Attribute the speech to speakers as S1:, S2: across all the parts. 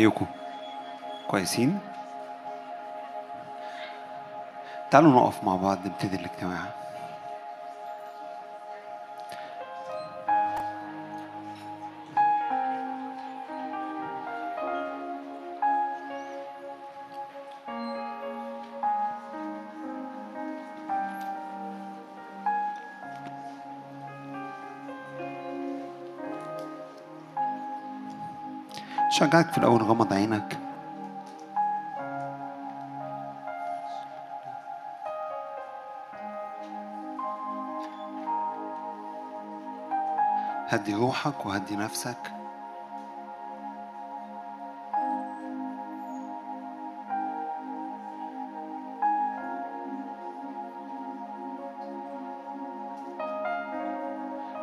S1: ازيكم كويسين تعالوا نقف مع بعض نبتدي الاجتماع شجعك في الأول غمض عينك. هدي روحك وهدي نفسك.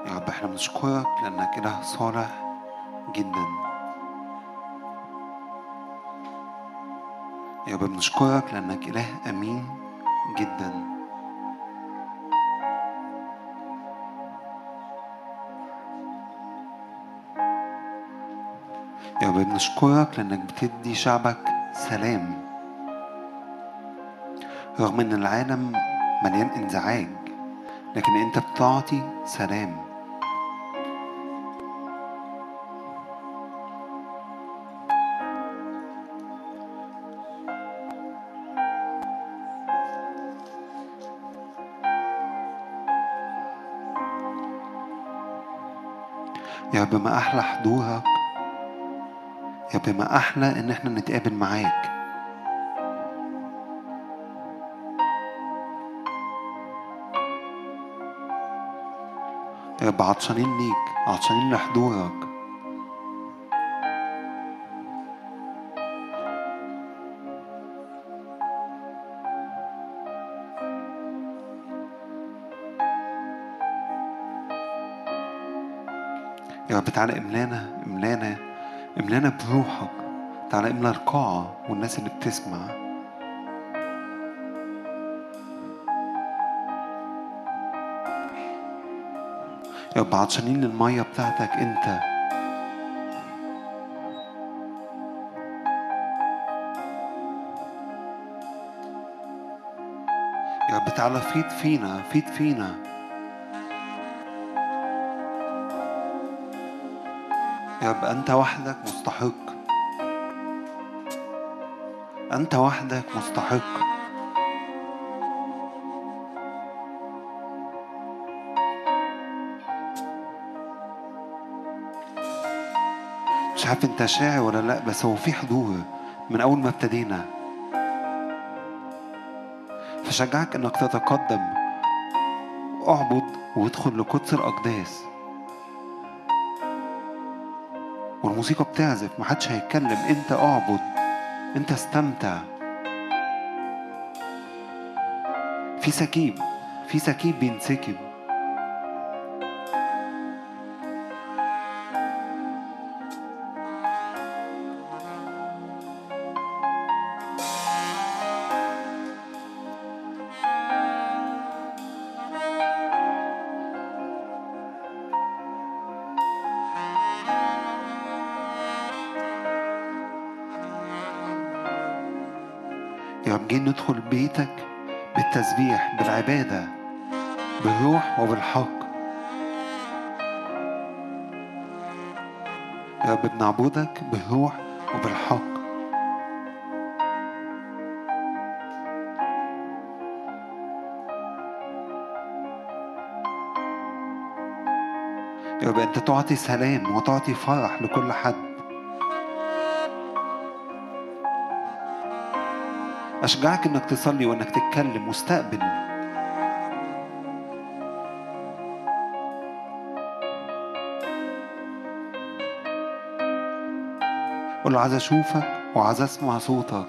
S1: يا رب إحنا بنشكرك لأنك إله صالح جدا. رب بنشكرك لأنك إله أمين جدا. يا رب بنشكرك لأنك بتدي شعبك سلام. رغم إن العالم مليان انزعاج لكن أنت بتعطي سلام. رب ما أحلى حضورك يا رب ما أحلى إن إحنا نتقابل معاك. يا رب عطشانين ليك عطشانين لحضورك. يا رب تعالى املانا املانا املانا بروحك. تعالى املا القاعة والناس اللي بتسمع. يا رب عطشانين للمية بتاعتك انت. يا رب تعالى فيض فينا فيض فينا. رب أنت وحدك مستحق. أنت وحدك مستحق. مش عارف أنت شاعر ولا لأ بس هو في حضور من أول ما ابتدينا. فشجعك إنك تتقدم اعبد وادخل لقدس الأقداس. والموسيقى بتعزف محدش هيتكلم. انت اعبد انت استمتع. في سكيب في سكيب بينسكب. ندخل بيتك بالتسبيح بالعبادة بالروح وبالحق. يا رب بنعبدك بالروح وبالحق. يا رب أنت تعطي سلام وتعطي فرح لكل حد. أشجعك إنك تصلي وإنك تتكلم واستقبل قول له عايز أشوفك وعايز أسمع صوتك.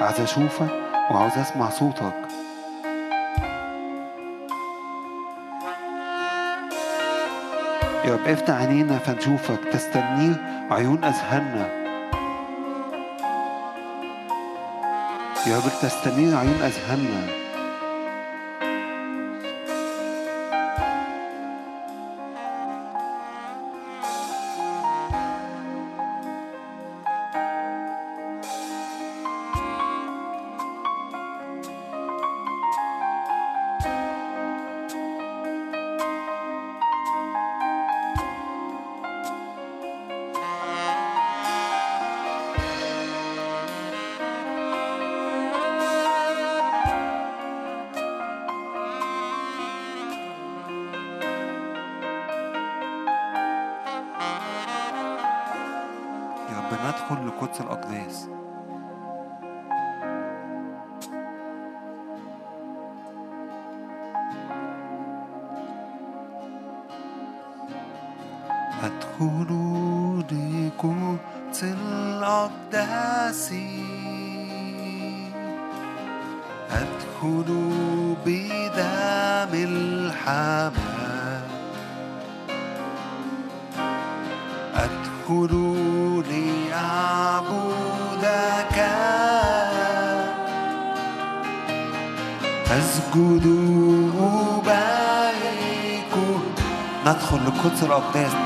S1: عايز أشوفك وعاوز أسمع صوتك. يا رب افتح عينينا فنشوفك تستنير عيون أذهاننا. يا رب تستنير عيون أذهاننا.
S2: of this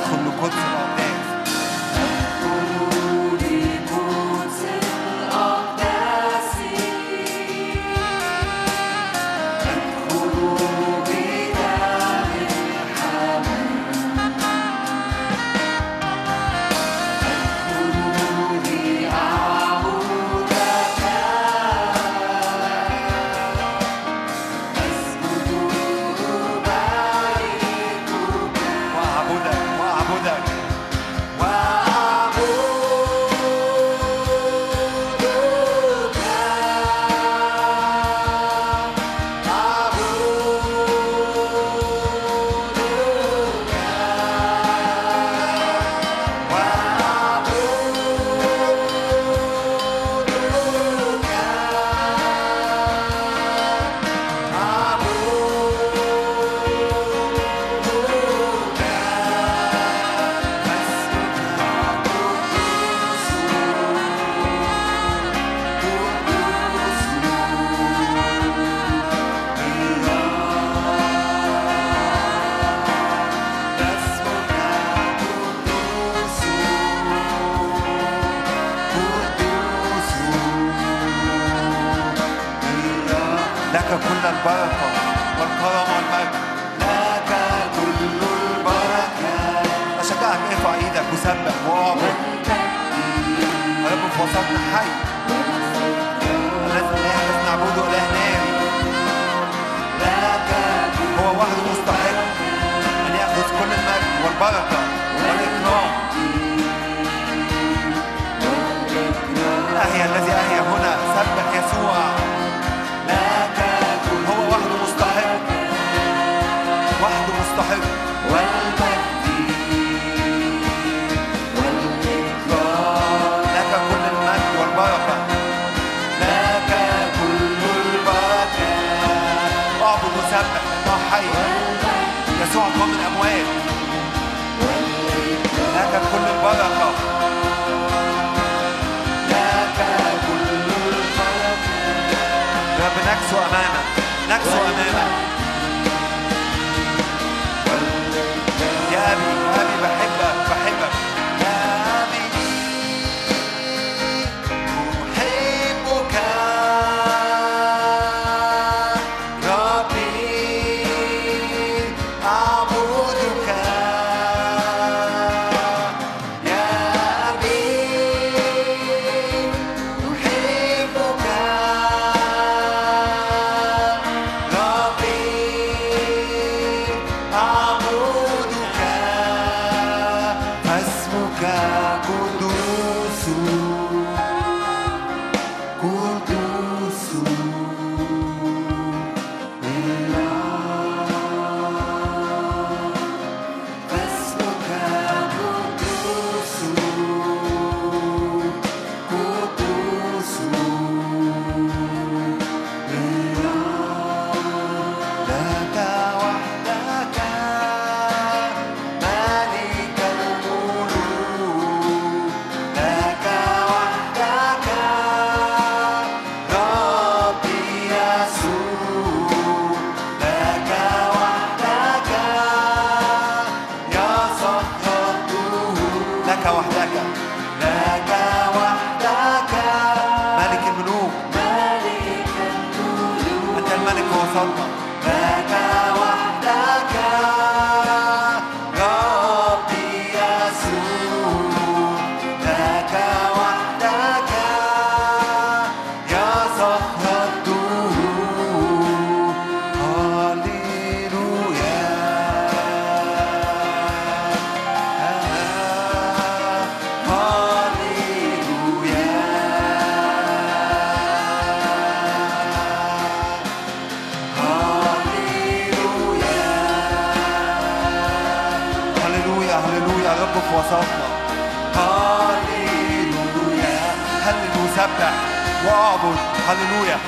S2: ادخل لقدس نسبح الله حي يسوع قام الأموات لك كل البركة. لك كل البركة رب نكسو أمامك. نكسو أمامك. في وسطنا. هللويا هل نسبح واعبد. هللويا هللويا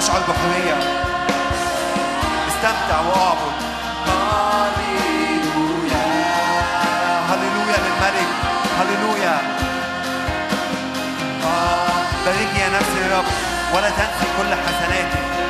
S2: اشعر بحرية استمتع وأعبد. هللويا. هللويا للملك. هللويا. باركي يا نفسي يا رب ولا تنسي كل حسناتي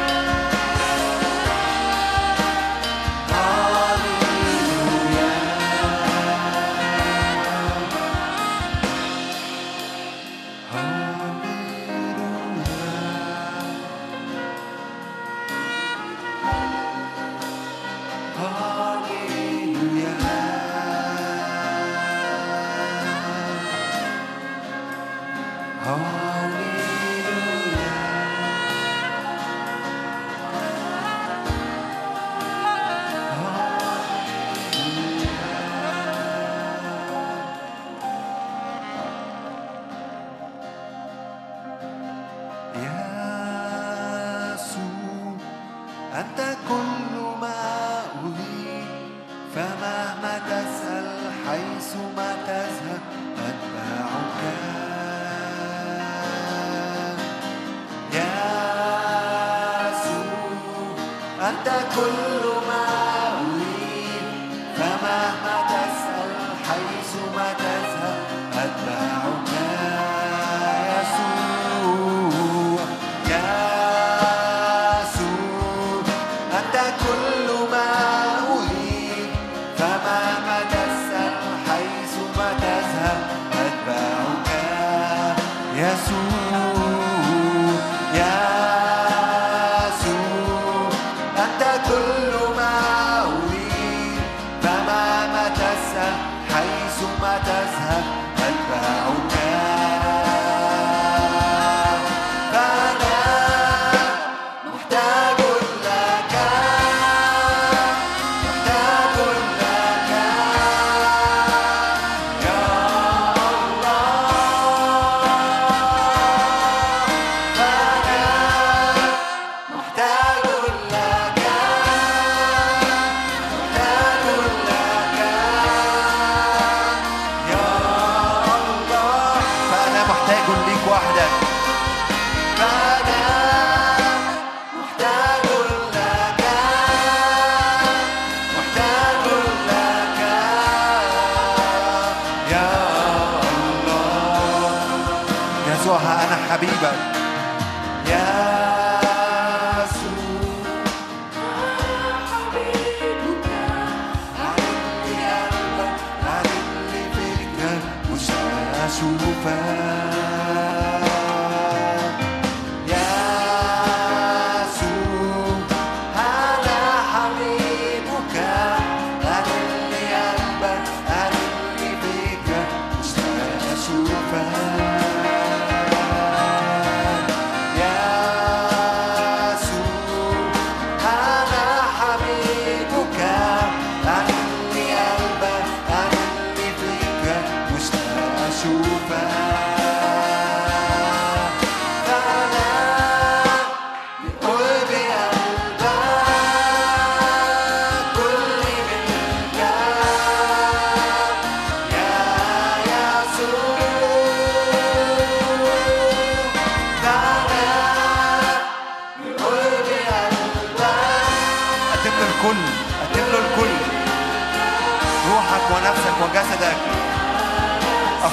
S2: حيث ما تذهب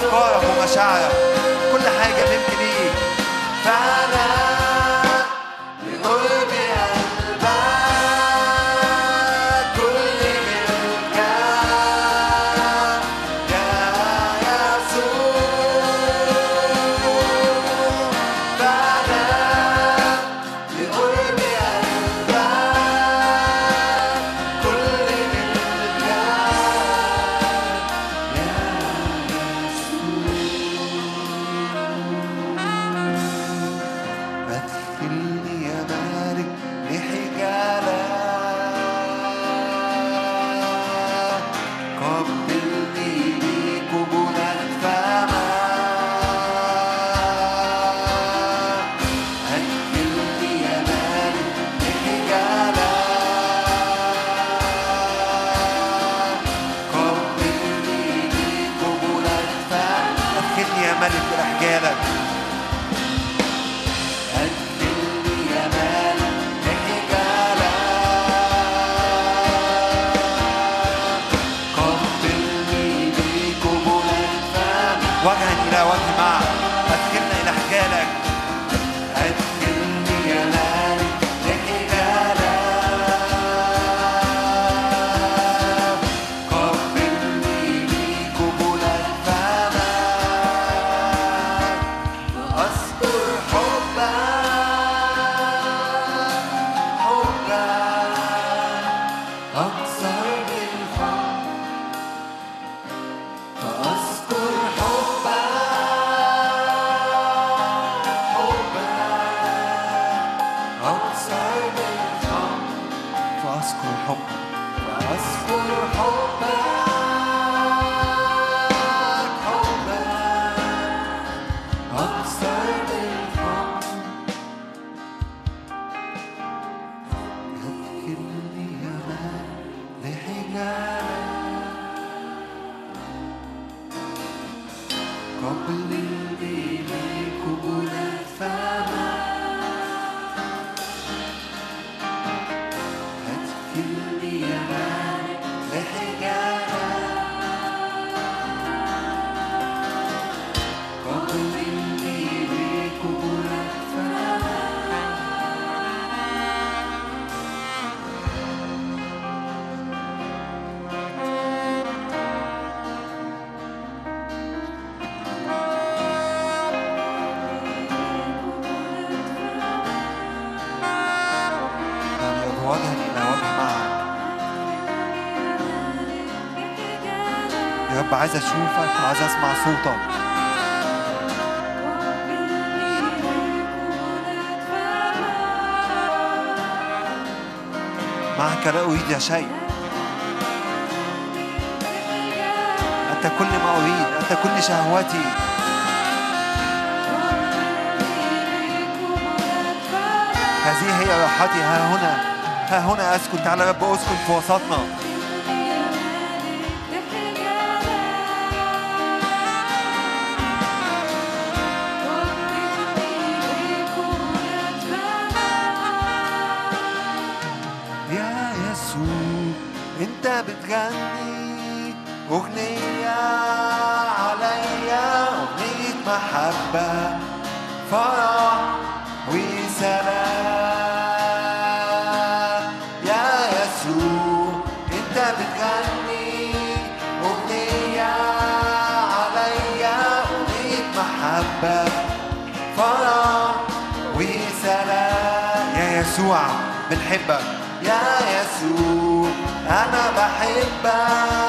S2: افكارك ومشاعرك كل حاجة ملك عايز أشوفك عايز أسمع صوتك. معك لا أريد شيء أنت كل ما أريد أنت كل شهوتي هذه هي راحتي ها هنا ها هنا أسكن. تعالى رب أسكن في وسطنا. يسوع بنحبك. يا يسوع أنا بحبك.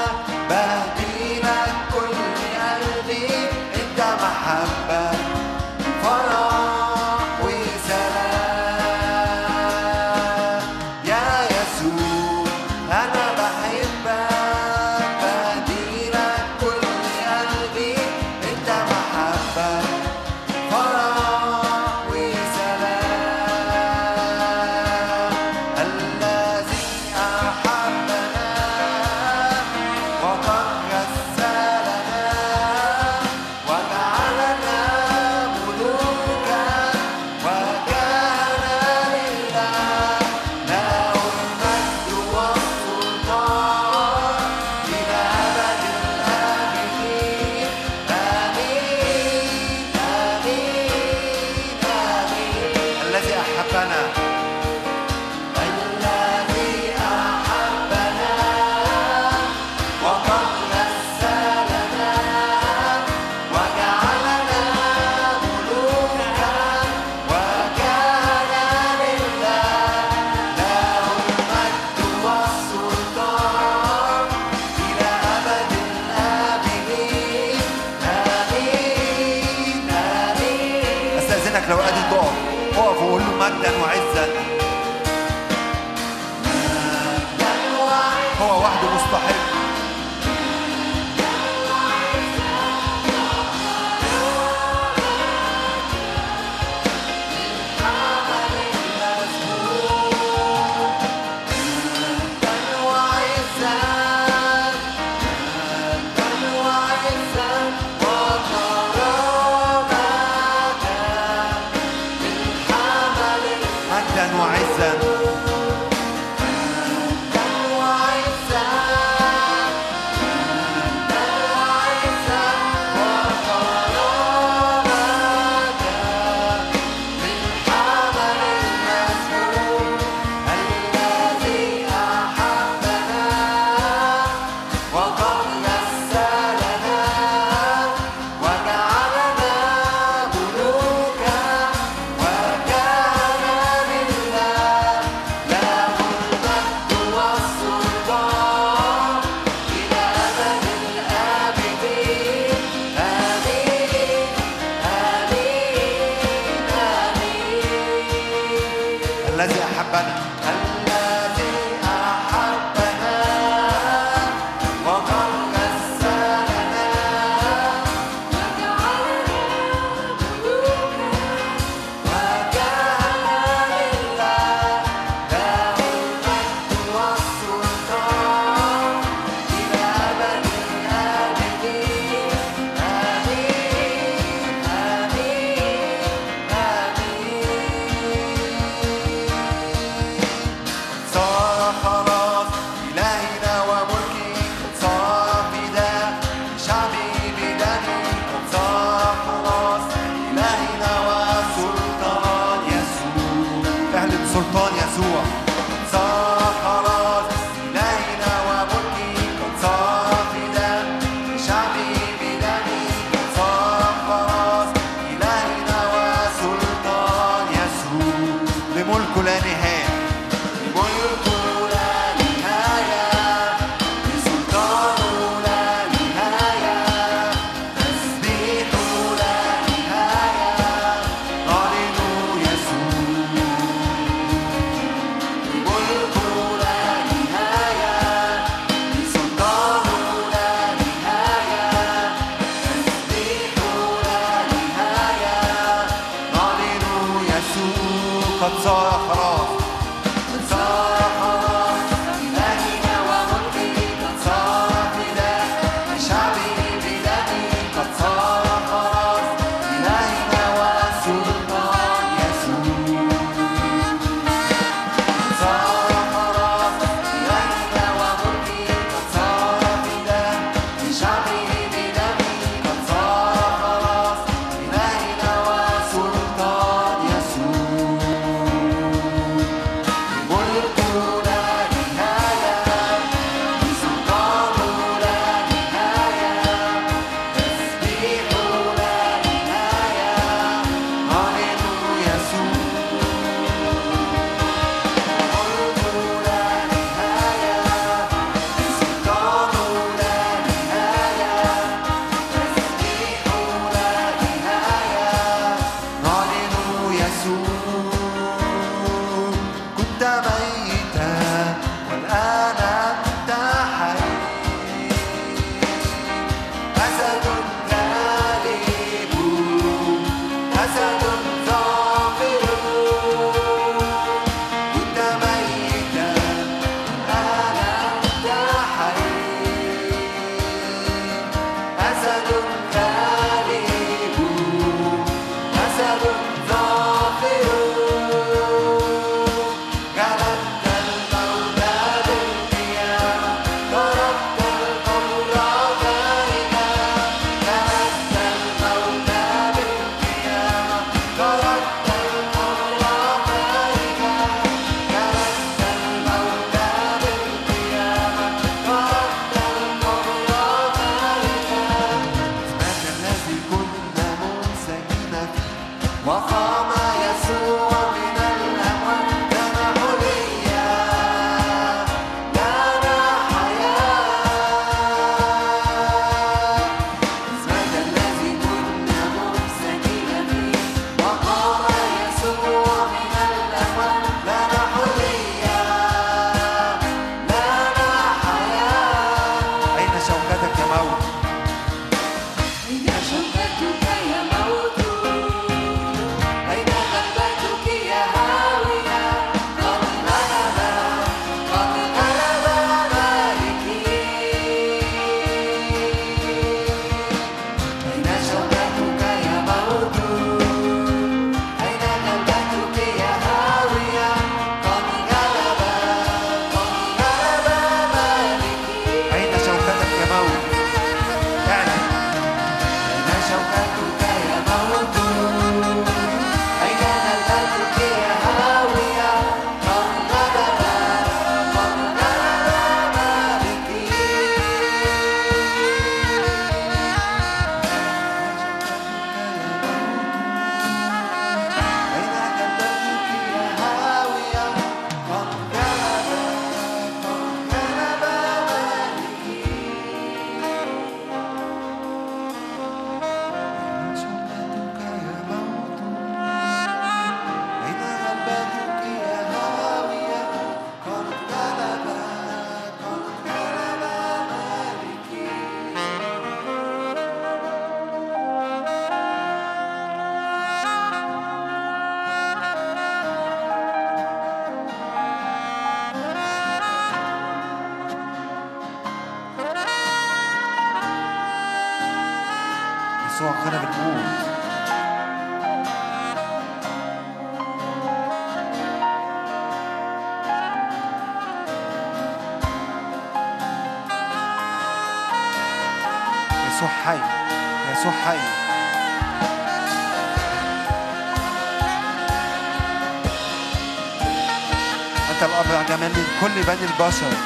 S2: كل بني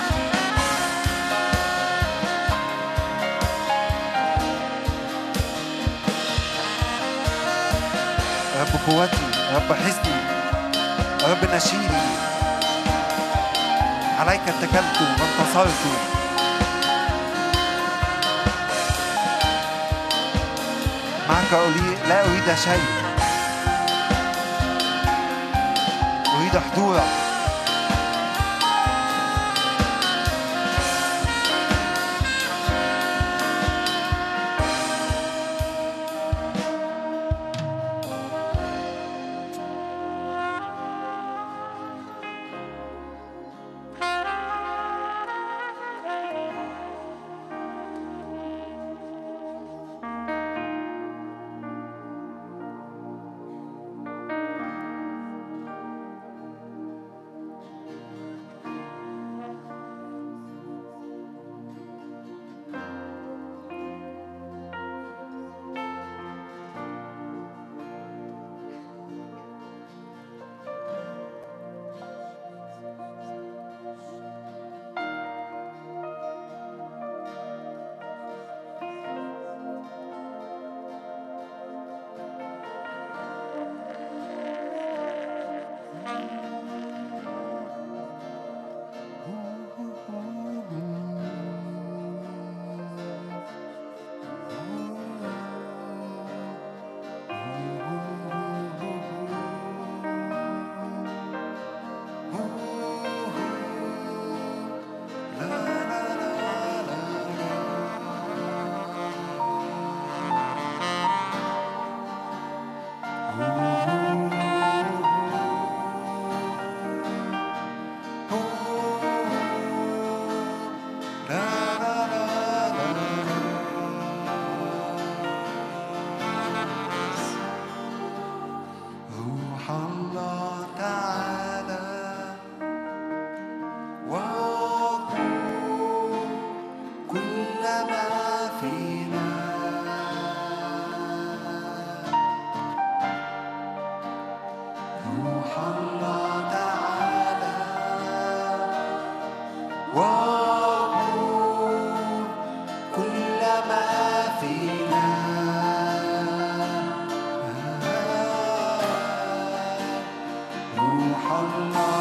S2: روح الله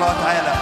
S2: 老太太。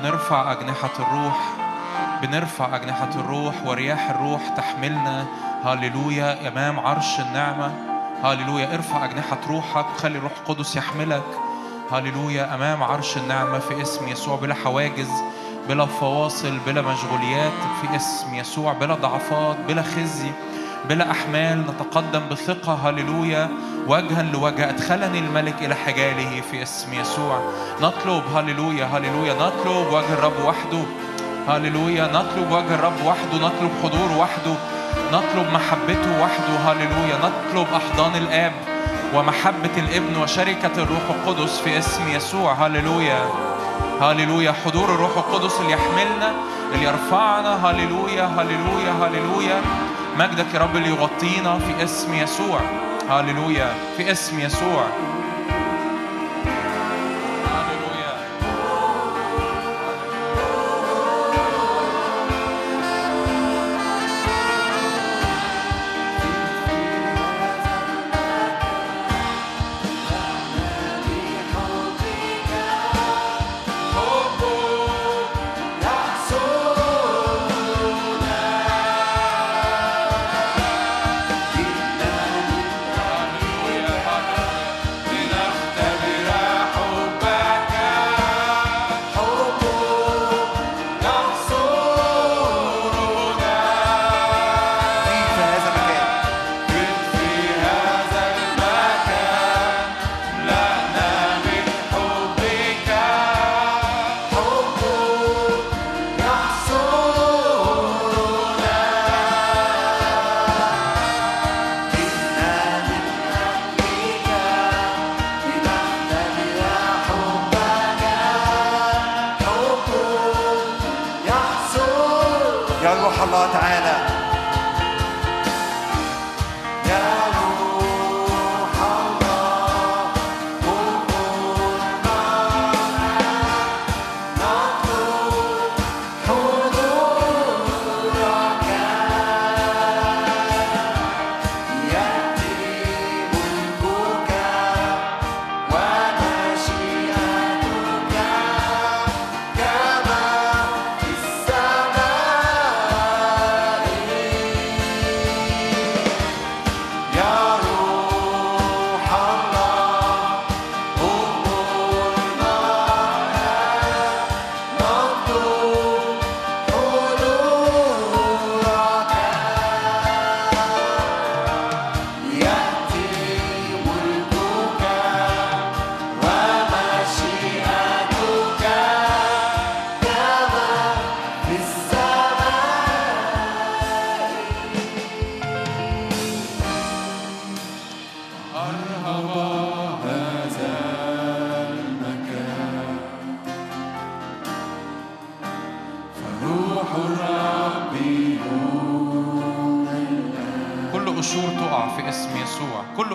S3: بنرفع أجنحة الروح بنرفع أجنحة الروح ورياح الروح تحملنا. هللويا أمام عرش النعمة. هللويا ارفع أجنحة روحك وخلي الروح القدس يحملك. هللويا أمام عرش النعمة في اسم يسوع بلا حواجز بلا فواصل بلا مشغوليات في اسم يسوع بلا ضعفات بلا خزي بلا أحمال. نتقدم بثقة. هللويا وجها لوجه أدخلني الملك إلى حجاله في اسم يسوع. نطلب هللويا هللويا. نطلب وجه الرب وحده. هللويا. نطلب وجه الرب وحده. نطلب حضور وحده. نطلب محبته وحده. هللويا. نطلب أحضان الآب ومحبة الابن وشركة الروح القدس في اسم يسوع. هللويا. هللويا. حضور الروح القدس اللي يحملنا اللي يرفعنا. هللويا. هللويا. هللويا. مجدك يا رب اللي يغطينا في اسم يسوع. هللويا في اسم يسوع.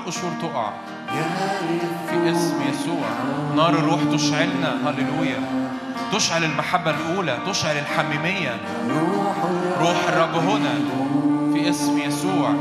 S2: القشور تقع. في اسم يسوع. نار الروح تشعلنا. هللويا. تشعل المحبة الأولى. تشعل الحميمية.
S3: روح
S2: الرب هنا. في اسم يسوع.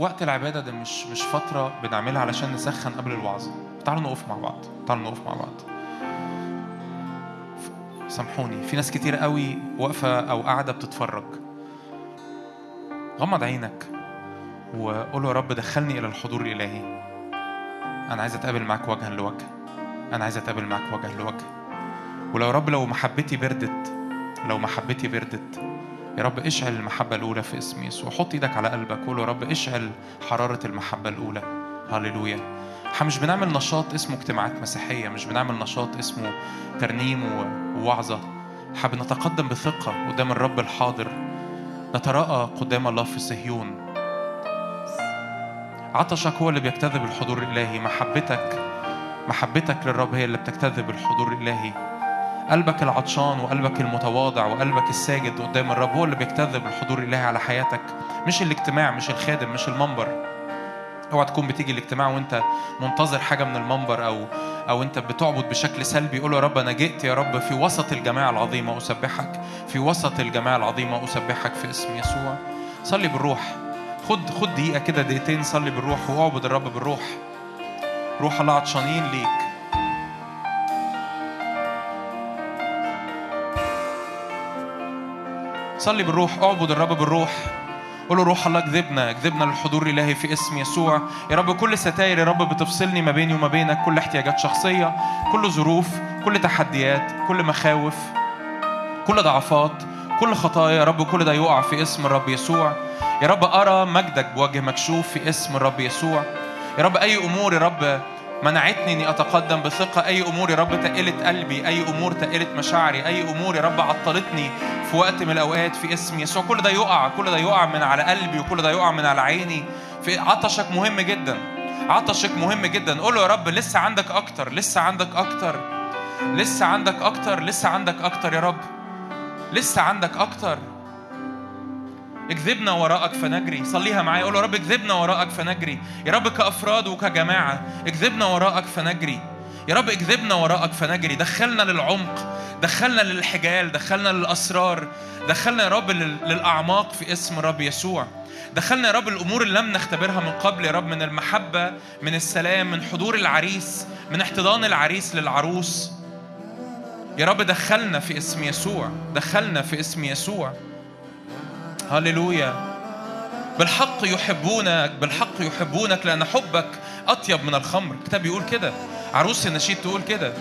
S2: وقت العبادة ده مش مش فترة بنعملها علشان نسخن قبل الوعظ. تعالوا نقف مع بعض. تعالوا نقف مع بعض.
S3: سامحوني في ناس كتير قوي واقفة أو قاعدة بتتفرج. غمض عينك وقول يا رب دخلني إلى الحضور الإلهي. أنا عايز أتقابل معاك وجها لوجه. أنا عايز أتقابل معاك وجها لوجه. ولو رب لو محبتي بردت لو محبتي بردت يا رب اشعل المحبة الأولى في اسم يسوع. حط إيدك على قلبك قول يا رب اشعل حرارة المحبة الأولى. هللويا. إحنا مش بنعمل نشاط اسمه اجتماعات مسيحية مش بنعمل نشاط اسمه ترنيم ووعظة. إحنا بنتقدم بثقة قدام الرب الحاضر. نتراءى قدام الله في صهيون. عطشك هو اللي بيجتذب الحضور الإلهي. محبتك محبتك للرب هي اللي بتجتذب الحضور الإلهي. قلبك العطشان وقلبك المتواضع وقلبك الساجد قدام الرب هو اللي بيجتذب الحضور الإلهي على حياتك. مش الاجتماع مش الخادم مش المنبر. اوعى تكون بتيجي الاجتماع وانت منتظر حاجة من المنبر أو أو انت بتعبد بشكل سلبي. قول يا رب أنا جئت يا رب في وسط الجماعة العظيمة أسبحك في وسط الجماعة العظيمة أسبحك في اسم يسوع. صلي بالروح. خد خد دقيقة كده دقيقتين صلي بالروح وأعبد الرب بالروح. روح الله عطشانين ليك. صلي بالروح اعبد الرب بالروح. قول روح الله اكذبنا اكذبنا للحضور الإلهي في اسم يسوع. يا رب كل ستاير يا رب بتفصلني ما بيني وما بينك. كل احتياجات شخصية كل ظروف كل تحديات كل مخاوف كل ضعفات كل خطايا. يا رب كل ده يقع في اسم الرب يسوع. يا رب أرى مجدك بوجه مكشوف في اسم الرب يسوع. يا رب أي أمور يا رب منعتني إني أتقدم بثقة. أي أمور يا رب تقلت قلبي. أي أمور تقلت مشاعري. أي أمور يا رب عطلتني في وقت من الأوقات في اسم يسوع كل ده يقع. كل ده يقع من على قلبي وكل ده يقع من على عيني. في عطشك مهم جدا. عطشك مهم جدا. قول له يا رب لسه عندك أكتر. لسه عندك أكتر. لسه عندك أكتر. لسه عندك أكتر يا رب. لسه عندك أكتر. اكذبنا وراءك فنجري. صليها معايا. قول يا رب اكذبنا وراءك فنجري. يا رب كأفراد وكجماعة اكذبنا وراءك فنجري. يا رب اكذبنا وراءك فنجري. دخلنا للعمق دخلنا للحجال دخلنا للأسرار. دخلنا يا رب لل- للأعماق في اسم الرب يسوع. دخلنا يا رب الأمور اللي لم نختبرها من قبل يا رب من المحبة من السلام من حضور العريس من احتضان العريس للعروس. يا رب دخلنا في اسم يسوع. دخلنا في اسم يسوع. هللويا. بالحق يحبونك بالحق يحبونك لأن حبك أطيب من الخمر. الكتاب بيقول كده. عروس النشيد تقول كده.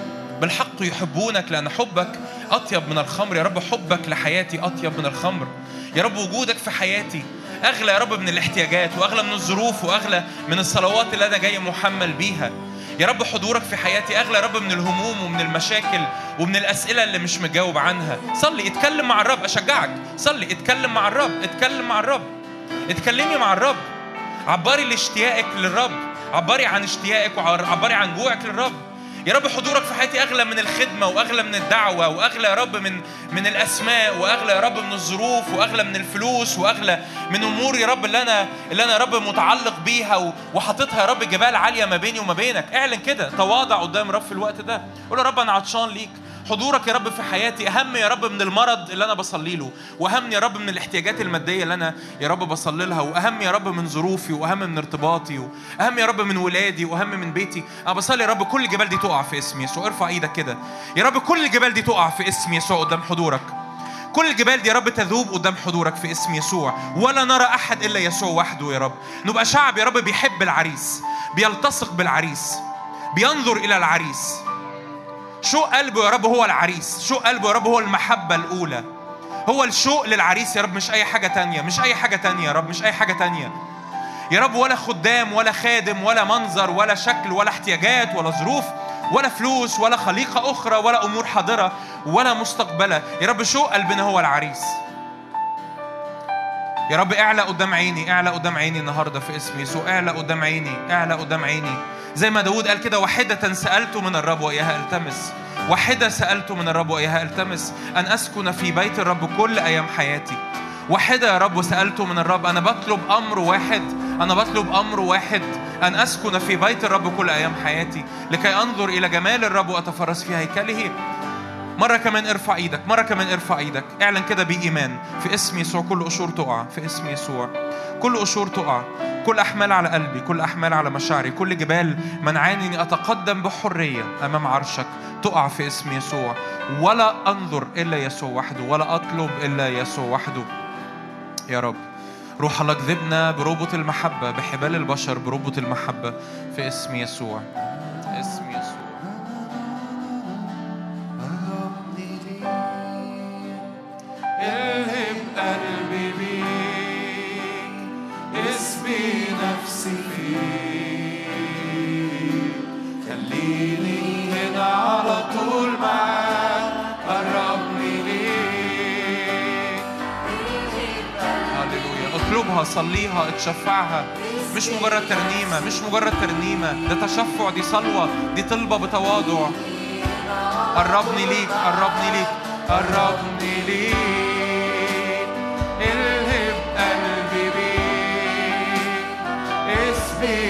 S3: بالحق يحبونك لأن حبك أطيب من الخمر. يا رب حبك لحياتي أطيب من الخمر. يا رب وجودك في حياتي أغلى يا رب من الاحتياجات وأغلى من الظروف وأغلى من الصلوات اللي أنا جاي محمل بيها. يا رب حضورك في حياتي أغلى يا رب من الهموم ومن المشاكل ومن الأسئلة اللي مش مجاوب عنها. صلي اتكلم مع الرب أشجعك. صلي اتكلم مع الرب اتكلم مع الرب. اتكلمي مع الرب. عبري لاشتياقك للرب. عبري عن اشتياقك وعبري عن جوعك للرب. يا رب حضورك في حياتي أغلى من الخدمة وأغلى من الدعوة وأغلى يا رب من من الأسماء وأغلى يا رب من الظروف وأغلى من الفلوس وأغلى من أمور يا رب اللي أنا اللي أنا يا رب متعلق بيها وحاططها يا رب جبال عالية ما بيني وما بينك. اعلن كده تواضع قدام الرب في الوقت ده. قول يا رب أنا عطشان ليك. حضورك يا رب في حياتي اهم يا رب من المرض اللي أنا بصلي له واهم يا رب من الاحتياجات الماديه اللي أنا يا رب بصلي لها واهم يا رب من ظروفي واهم من ارتباطي واهم يا رب من ولادي واهم من بيتي أنا بصلي يا رب كل الجبال دي تقع في اسم يسوع ارفع إيدك كده يا رب كل الجبال دي تقع في اسم يسوع قدام حضورك كل الجبال دي يا رب تذوب قدام حضورك في اسم يسوع ولا نرى احد الا يسوع وحده يا رب نبقى شعب يا رب بيحب العريس بيلتصق بالعريس بينظر إلى العريس شوق قلبه يا رب هو العريس؟ شوق قلبه يا رب هو المحبة الأولى؟ هو الشوق للعريس يا رب مش أي حاجة تانية مش أي حاجة تانية يا رب مش أي حاجة تانية. يا رب ولا خدام ولا خادم ولا منظر ولا شكل ولا احتياجات ولا ظروف ولا فلوس ولا خليقة أخرى ولا أمور حاضرة ولا مستقبلة. يا رب شوق قلبنا هو العريس؟ يا رب اعلى قدام عيني اعلى قدام عيني النهارده في اسم يسوع اعلى قدام عيني اعلى قدام عيني. زي ما داود قال كده واحدة سألت من الرب وإياها ألتمس. واحدة سألت من الرب وإياها ألتمس. أن أسكن في بيت الرب كل أيام حياتي. واحدة يا رب سألت من الرب أنا بطلب أمر واحد. أنا بطلب أمر واحد. أن أسكن في بيت الرب كل أيام حياتي. لكي أنظر إلى جمال الرب وأتفرس في هيكله. مرة كمان ارفع إيدك مرة كمان ارفع إيدك. اعلن كده بإيمان. في اسم يسوع كل قشور تقع. في اسم يسوع. كل قشور تقع. كل أحمال على قلبي كل أحمال على مشاعري كل جبال منعاني إني أتقدم بحرية أمام عرشك. تقع في اسم يسوع. ولا أنظر إلا يسوع وحده ولا أطلب إلا يسوع وحده. يا رب. روح الله اكذبنا بربط المحبة بحبال البشر بربط المحبة. في اسم يسوع. صليها اتشفعها. مش مجرد ترنيمة مش مجرد ترنيمة. ده تشفع دي صلوة دي طلبة بتواضع. قربني ليك قربني ليك قربني ليك. الهب قلبي بيك. اسمي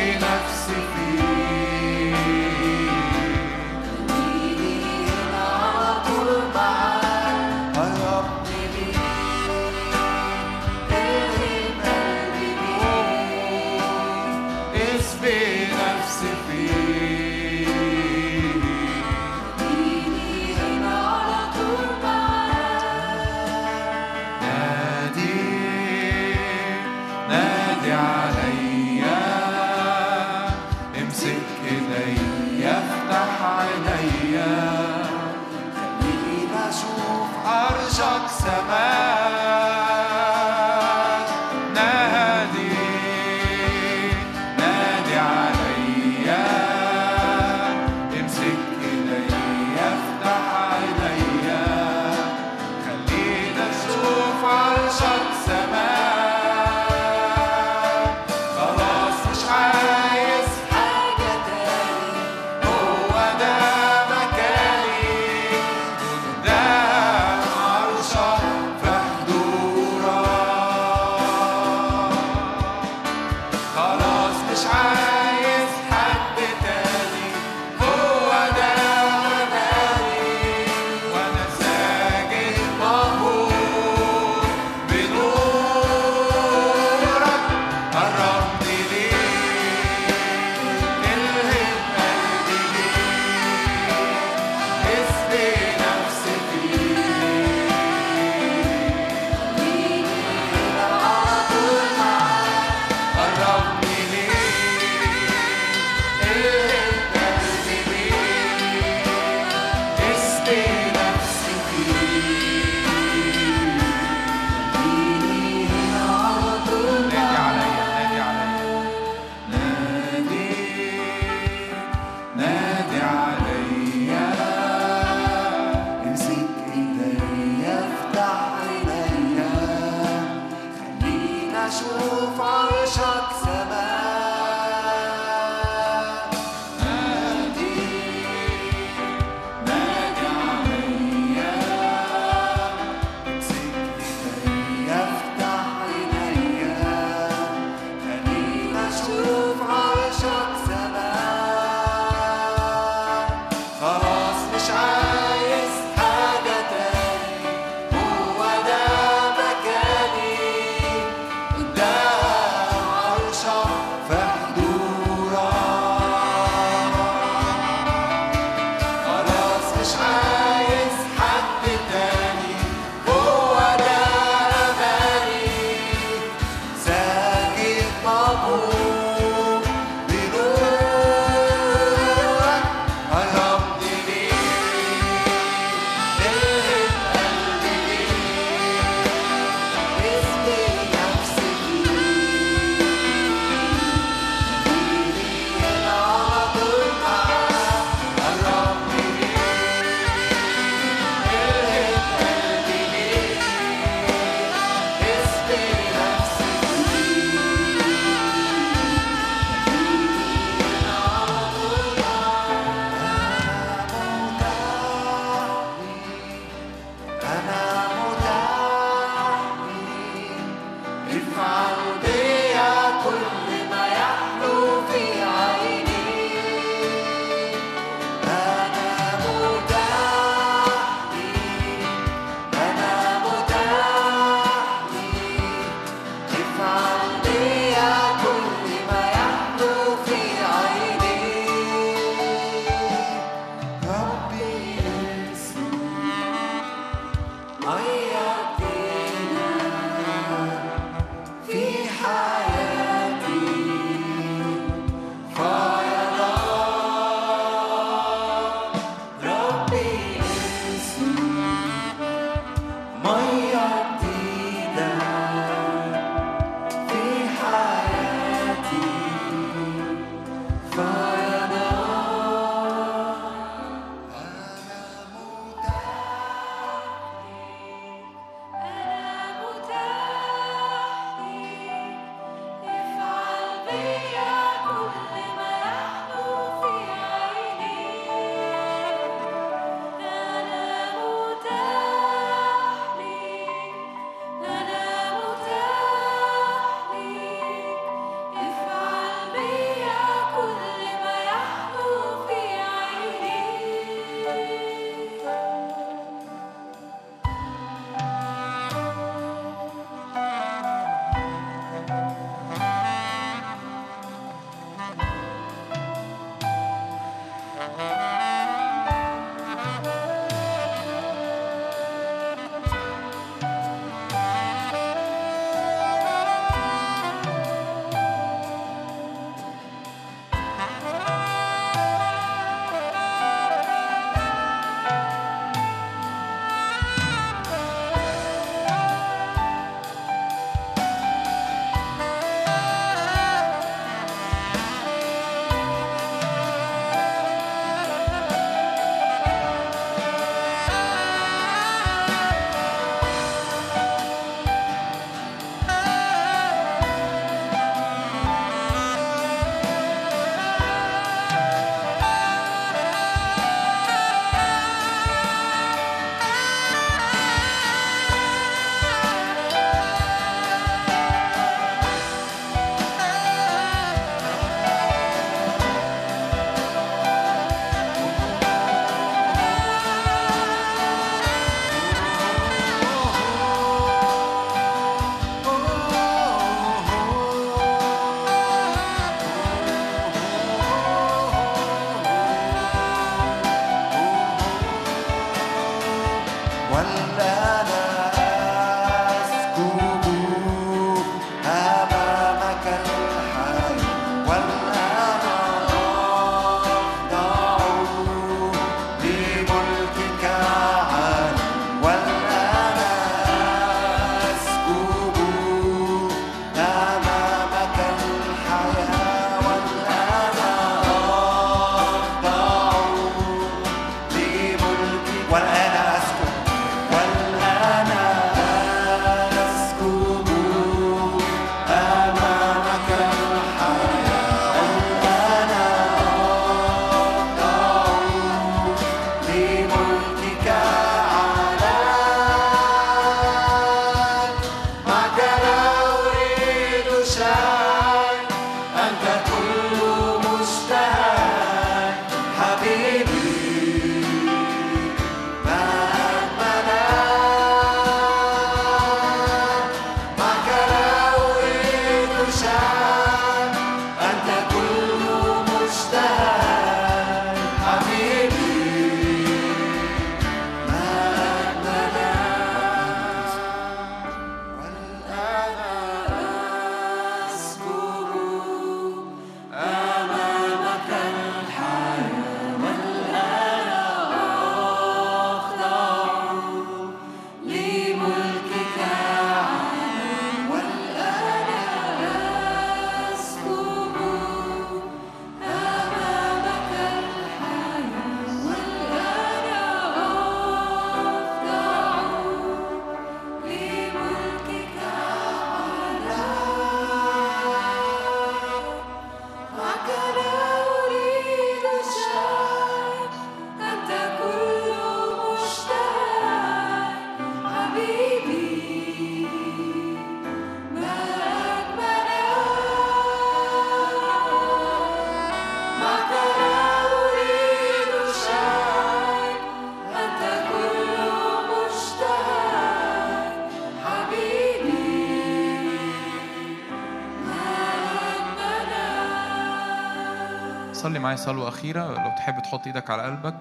S3: معايا صلوة أخيرة. لو تحب تحط إيدك على قلبك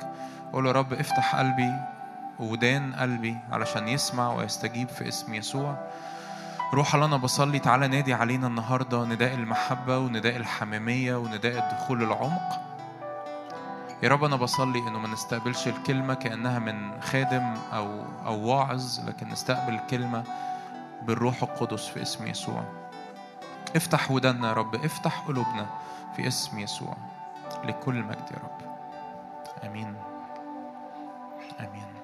S3: قول يا رب افتح قلبي ودان قلبي علشان يسمع ويستجيب في اسم يسوع. روح الله أنا بصلي. تعالى نادي علينا النهاردة نداء المحبة ونداء الحميمية ونداء الدخول العمق. يا رب أنا بصلي إنه ما نستقبلش الكلمة كأنها من خادم أو أو واعظ لكن نستقبل الكلمة بالروح القدس في اسم يسوع. افتح ودنا يا رب. افتح قلوبنا في اسم يسوع. لكل مجد يا رب. آمين. آمين.